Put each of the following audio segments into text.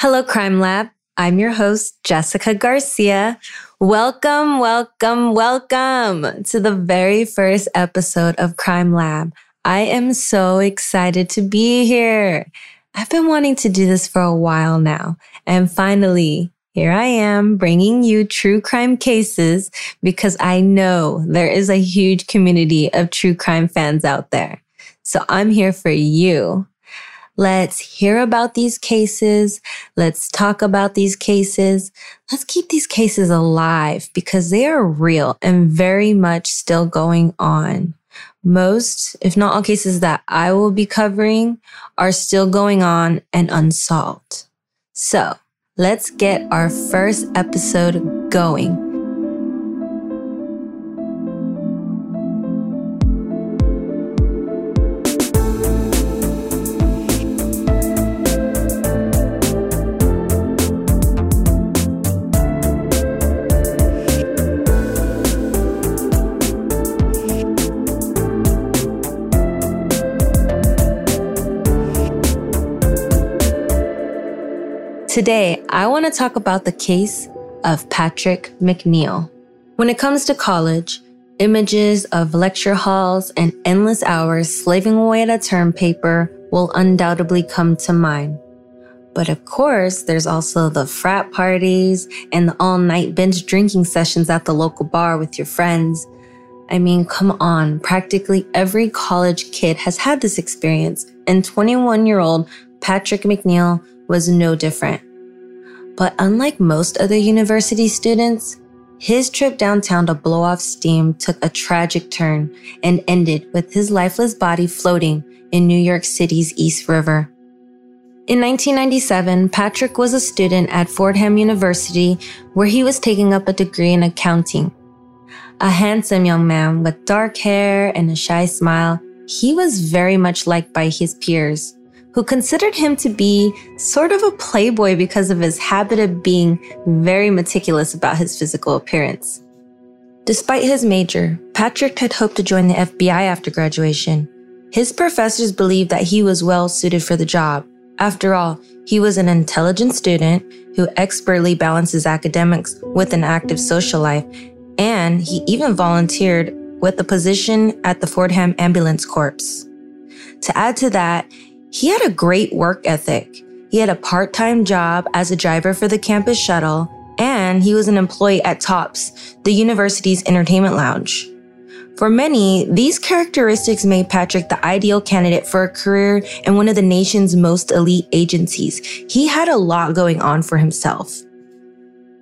Hello, Crime Lab. I'm your host, Jessica Garcia. Welcome, welcome, welcome to the very first episode of Crime Lab. I am so excited to be here. I've been wanting to do this for a while now, and finally, here I am bringing you true crime cases because I know there is a huge community of true crime fans out there. So I'm here for you. Let's hear about these cases. Let's talk about these cases. Let's keep these cases alive because they are real and very much still going on. Most, if not all cases that I will be covering are still going on and unsolved. So let's get our first episode going. Today, I want to talk about the case of Patrick McNeill. When it comes to college, images of lecture halls and endless hours slaving away at a term paper will undoubtedly come to mind. But of course, there's also the frat parties and the all night binge drinking sessions at the local bar with your friends. I mean, come on, practically every college kid has had this experience, and 21 year old Patrick McNeill was no different. But unlike most other university students, his trip downtown to blow off steam took a tragic turn and ended with his lifeless body floating in New York City's East River. In 1997, Patrick was a student at Fordham University where he was taking up a degree in accounting. A handsome young man with dark hair and a shy smile, he was very much liked by his peers who considered him to be sort of a playboy because of his habit of being very meticulous about his physical appearance. Despite his major, Patrick had hoped to join the FBI after graduation. His professors believed that he was well suited for the job. After all, he was an intelligent student who expertly balances academics with an active social life, and he even volunteered with a position at the Fordham Ambulance Corps. To add to that, he had a great work ethic. He had a part time job as a driver for the campus shuttle, and he was an employee at TOPS, the university's entertainment lounge. For many, these characteristics made Patrick the ideal candidate for a career in one of the nation's most elite agencies. He had a lot going on for himself.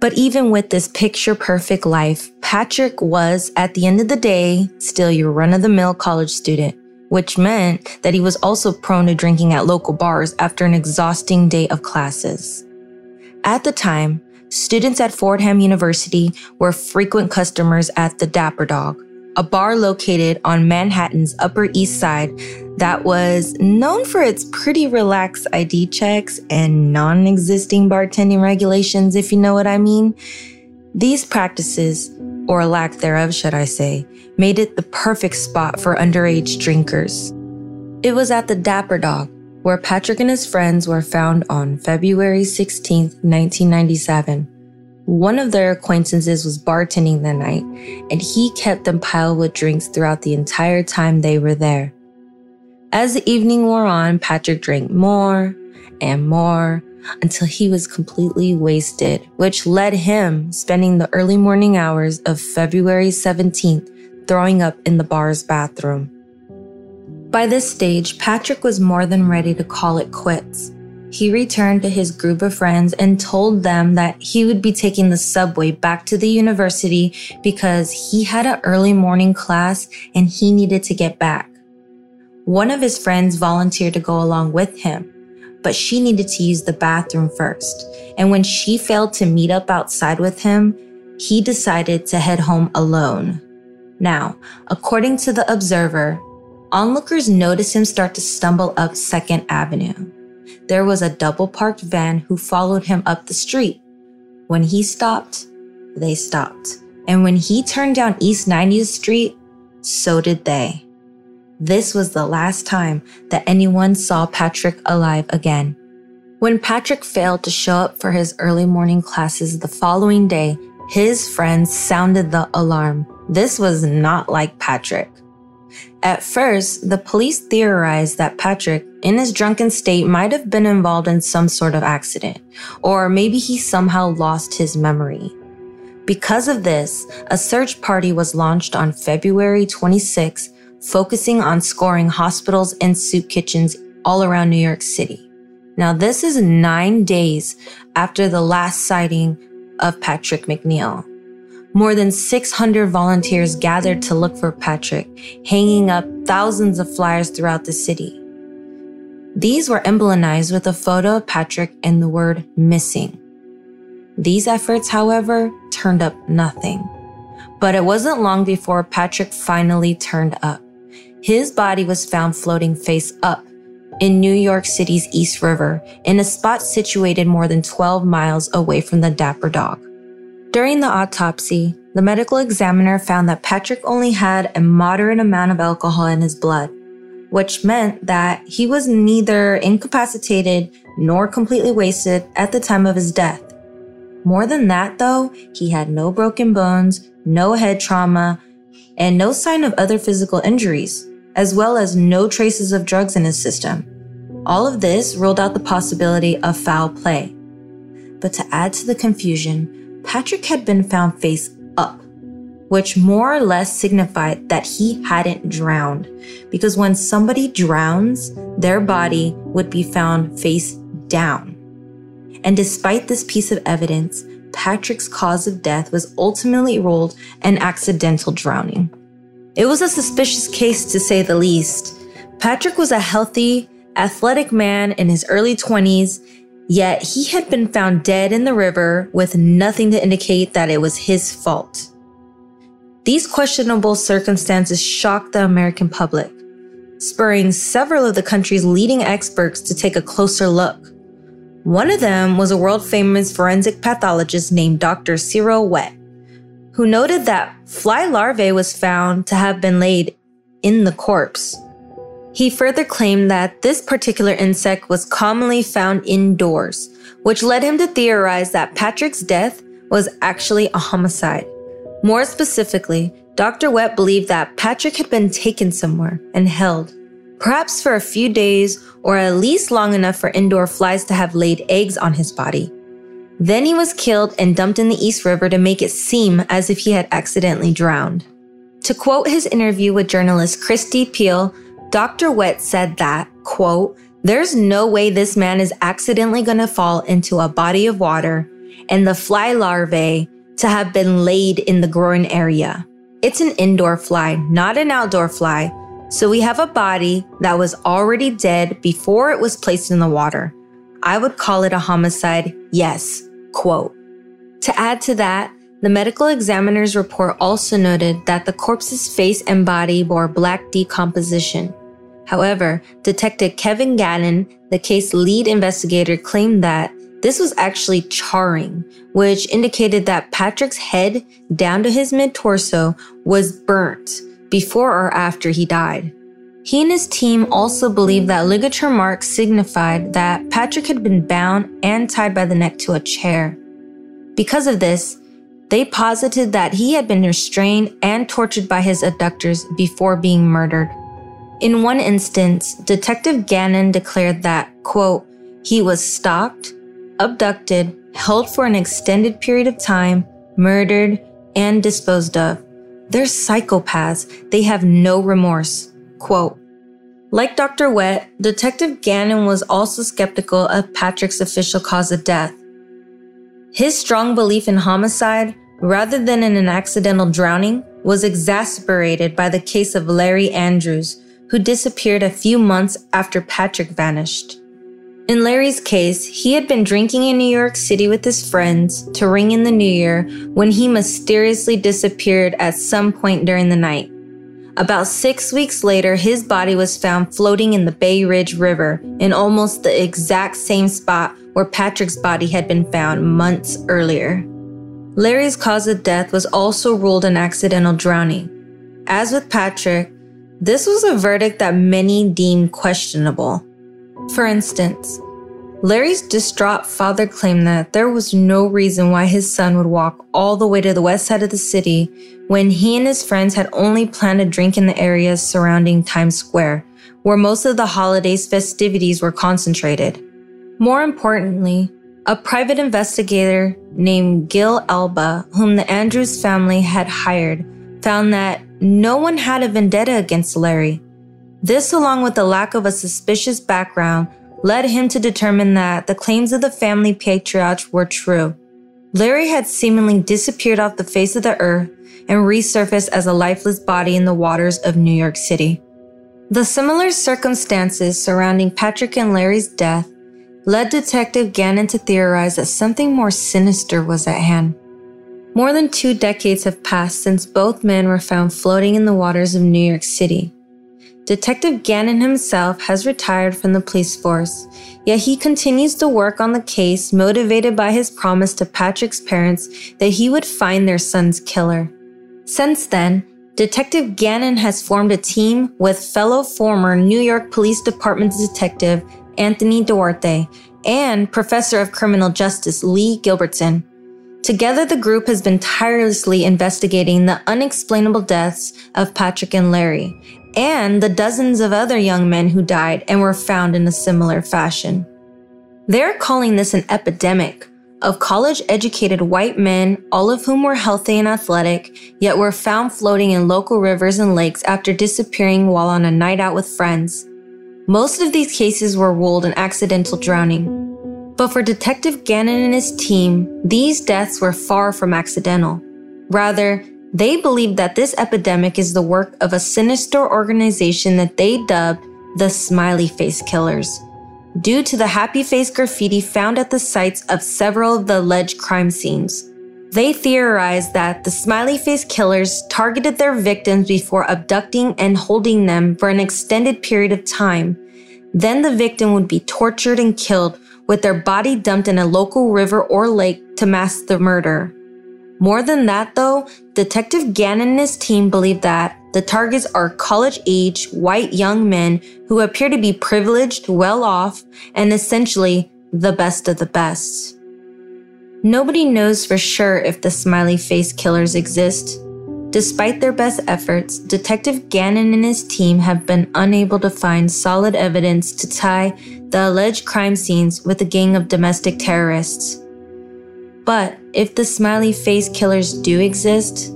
But even with this picture perfect life, Patrick was, at the end of the day, still your run of the mill college student which meant that he was also prone to drinking at local bars after an exhausting day of classes. At the time, students at Fordham University were frequent customers at the Dapper Dog, a bar located on Manhattan's Upper East Side that was known for its pretty relaxed ID checks and non existing bartending regulations, if you know what I mean. These practices, or lack thereof, should I say, made it the perfect spot for underage drinkers. It was at the Dapper Dog where Patrick and his friends were found on February 16, 1997. One of their acquaintances was bartending that night, and he kept them piled with drinks throughout the entire time they were there. As the evening wore on, Patrick drank more and more until he was completely wasted, which led him spending the early morning hours of February 17th throwing up in the bar's bathroom. By this stage, Patrick was more than ready to call it quits. He returned to his group of friends and told them that he would be taking the subway back to the university because he had an early morning class and he needed to get back. One of his friends volunteered to go along with him, but she needed to use the bathroom first. And when she failed to meet up outside with him, he decided to head home alone. Now, according to the Observer, onlookers noticed him start to stumble up 2nd Avenue. There was a double parked van who followed him up the street. When he stopped, they stopped. And when he turned down East 90th Street, so did they. This was the last time that anyone saw Patrick alive again. When Patrick failed to show up for his early morning classes the following day, his friends sounded the alarm. This was not like Patrick. At first, the police theorized that Patrick, in his drunken state, might have been involved in some sort of accident, or maybe he somehow lost his memory. Because of this, a search party was launched on February 26, focusing on scoring hospitals and soup kitchens all around New York City. Now, this is nine days after the last sighting of Patrick McNeill. More than 600 volunteers gathered to look for Patrick, hanging up thousands of flyers throughout the city. These were emblemized with a photo of Patrick and the word missing. These efforts, however, turned up nothing. But it wasn't long before Patrick finally turned up. His body was found floating face up in New York City's East River in a spot situated more than 12 miles away from the Dapper Dog. During the autopsy, the medical examiner found that Patrick only had a moderate amount of alcohol in his blood, which meant that he was neither incapacitated nor completely wasted at the time of his death. More than that, though, he had no broken bones, no head trauma, and no sign of other physical injuries, as well as no traces of drugs in his system. All of this ruled out the possibility of foul play. But to add to the confusion, Patrick had been found face up, which more or less signified that he hadn't drowned. Because when somebody drowns, their body would be found face down. And despite this piece of evidence, Patrick's cause of death was ultimately ruled an accidental drowning. It was a suspicious case to say the least. Patrick was a healthy, athletic man in his early 20s Yet he had been found dead in the river with nothing to indicate that it was his fault. These questionable circumstances shocked the American public, spurring several of the country's leading experts to take a closer look. One of them was a world famous forensic pathologist named Dr. Cyril Wecht, who noted that fly larvae was found to have been laid in the corpse. He further claimed that this particular insect was commonly found indoors, which led him to theorize that Patrick's death was actually a homicide. More specifically, Dr. Wecht believed that Patrick had been taken somewhere and held, perhaps for a few days or at least long enough for indoor flies to have laid eggs on his body. Then he was killed and dumped in the East River to make it seem as if he had accidentally drowned. To quote his interview with journalist Christy Peel, Dr. Wecht said that, quote, there's no way this man is accidentally going to fall into a body of water and the fly larvae to have been laid in the groin area. It's an indoor fly, not an outdoor fly. So we have a body that was already dead before it was placed in the water. I would call it a homicide. Yes. Quote. To add to that, the medical examiner's report also noted that the corpse's face and body bore black decomposition. However, Detective Kevin Gannon, the case lead investigator, claimed that this was actually charring, which indicated that Patrick's head down to his mid torso was burnt before or after he died. He and his team also believed that ligature marks signified that Patrick had been bound and tied by the neck to a chair. Because of this, they posited that he had been restrained and tortured by his abductors before being murdered. In one instance, Detective Gannon declared that, quote, he was stalked, abducted, held for an extended period of time, murdered, and disposed of. They're psychopaths. They have no remorse. Quote, like Dr. Wecht, Detective Gannon was also skeptical of Patrick's official cause of death. His strong belief in homicide, rather than in an accidental drowning, was exacerbated by the case of Larry Andrews, who disappeared a few months after Patrick vanished. In Larry's case, he had been drinking in New York City with his friends to ring in the new year when he mysteriously disappeared at some point during the night. About six weeks later, his body was found floating in the Bay Ridge River in almost the exact same spot where Patrick's body had been found months earlier. Larry's cause of death was also ruled an accidental drowning. As with Patrick, this was a verdict that many deemed questionable. For instance, Larry's distraught father claimed that there was no reason why his son would walk all the way to the west side of the city when he and his friends had only planned a drink in the areas surrounding Times Square, where most of the holiday's festivities were concentrated. More importantly, a private investigator named Gil Alba, whom the Andrews family had hired, found that no one had a vendetta against Larry. This, along with the lack of a suspicious background, led him to determine that the claims of the family patriarch were true. Larry had seemingly disappeared off the face of the earth and resurfaced as a lifeless body in the waters of New York City. The similar circumstances surrounding Patrick and Larry's death led Detective Gannon to theorize that something more sinister was at hand. More than two decades have passed since both men were found floating in the waters of New York City. Detective Gannon himself has retired from the police force, yet he continues to work on the case motivated by his promise to Patrick's parents that he would find their son's killer. Since then, Detective Gannon has formed a team with fellow former New York Police Department detective Anthony Duarte and Professor of Criminal Justice Lee Gilbertson. Together, the group has been tirelessly investigating the unexplainable deaths of Patrick and Larry and the dozens of other young men who died and were found in a similar fashion. They're calling this an epidemic of college educated white men, all of whom were healthy and athletic, yet were found floating in local rivers and lakes after disappearing while on a night out with friends. Most of these cases were ruled an accidental drowning. But for Detective Gannon and his team, these deaths were far from accidental. Rather, they believe that this epidemic is the work of a sinister organization that they dub the Smiley Face Killers, due to the happy face graffiti found at the sites of several of the alleged crime scenes. They theorize that the Smiley Face Killers targeted their victims before abducting and holding them for an extended period of time. Then the victim would be tortured and killed with their body dumped in a local river or lake to mask the murder. More than that, though, Detective Gannon and his team believe that the targets are college age white young men who appear to be privileged, well off, and essentially the best of the best. Nobody knows for sure if the smiley face killers exist. Despite their best efforts, Detective Gannon and his team have been unable to find solid evidence to tie the alleged crime scenes with a gang of domestic terrorists. But if the smiley face killers do exist,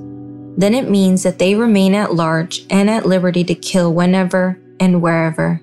then it means that they remain at large and at liberty to kill whenever and wherever.